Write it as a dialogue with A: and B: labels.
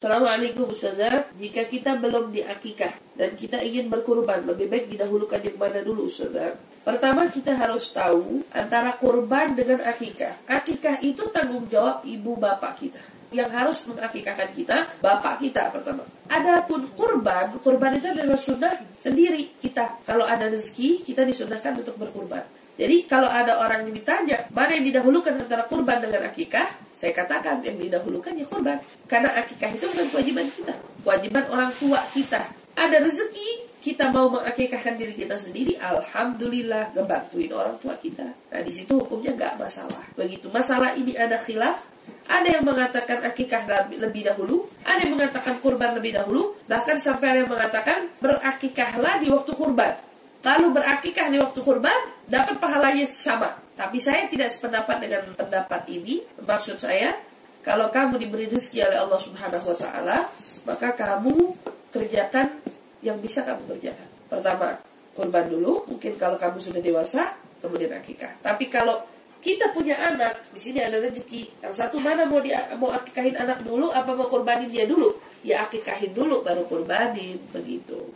A: Assalamualaikum Ustazah. Jika kita belum diakikah Dan kita ingin berkurban Lebih baik didahulukan yang mana dulu Ustazah. Pertama kita harus tahu Antara kurban dengan akikah. Akikah itu tanggung jawab ibu bapak kita. Yang harus mengakikahkan kita Bapak kita pertama. Adapun kurban Kurban itu adalah sunnah sendiri kita. Kalau ada rezeki kita disunahkan untuk berkurban. Jadi kalau ada orang yang ditanya mana yang didahulukan antara kurban dengan akikah, saya katakan yang didahulukan ya kurban. Karena akikah itu bukan kewajiban kita, kewajiban orang tua kita. Ada rezeki, kita mau mengakikahkan diri kita sendiri, alhamdulillah ngebantuin orang tua kita. Nah di situ hukumnya nggak masalah. Begitu masalah ini ada khilaf, ada yang mengatakan akikah lebih dahulu, ada yang mengatakan kurban lebih dahulu, bahkan sampai ada yang mengatakan berakikahlah di waktu kurban. Kalau berakikah di waktu kurban, dapat pahalanya sama. Tapi saya tidak sependapat dengan pendapat ini. Maksud saya, kalau kamu diberi rezeki oleh Allah Subhanahu wa taala, maka kamu kerjakan yang bisa kamu kerjakan. Pertama, kurban dulu, mungkin kalau kamu sudah dewasa, kemudian akikah. Tapi kalau kita punya anak, di sini ada rezeki. Yang satu mana mau dia mau akikahin anak dulu apa mau kurbanin dia dulu? Ya akikahin dulu baru kurbanin begitu.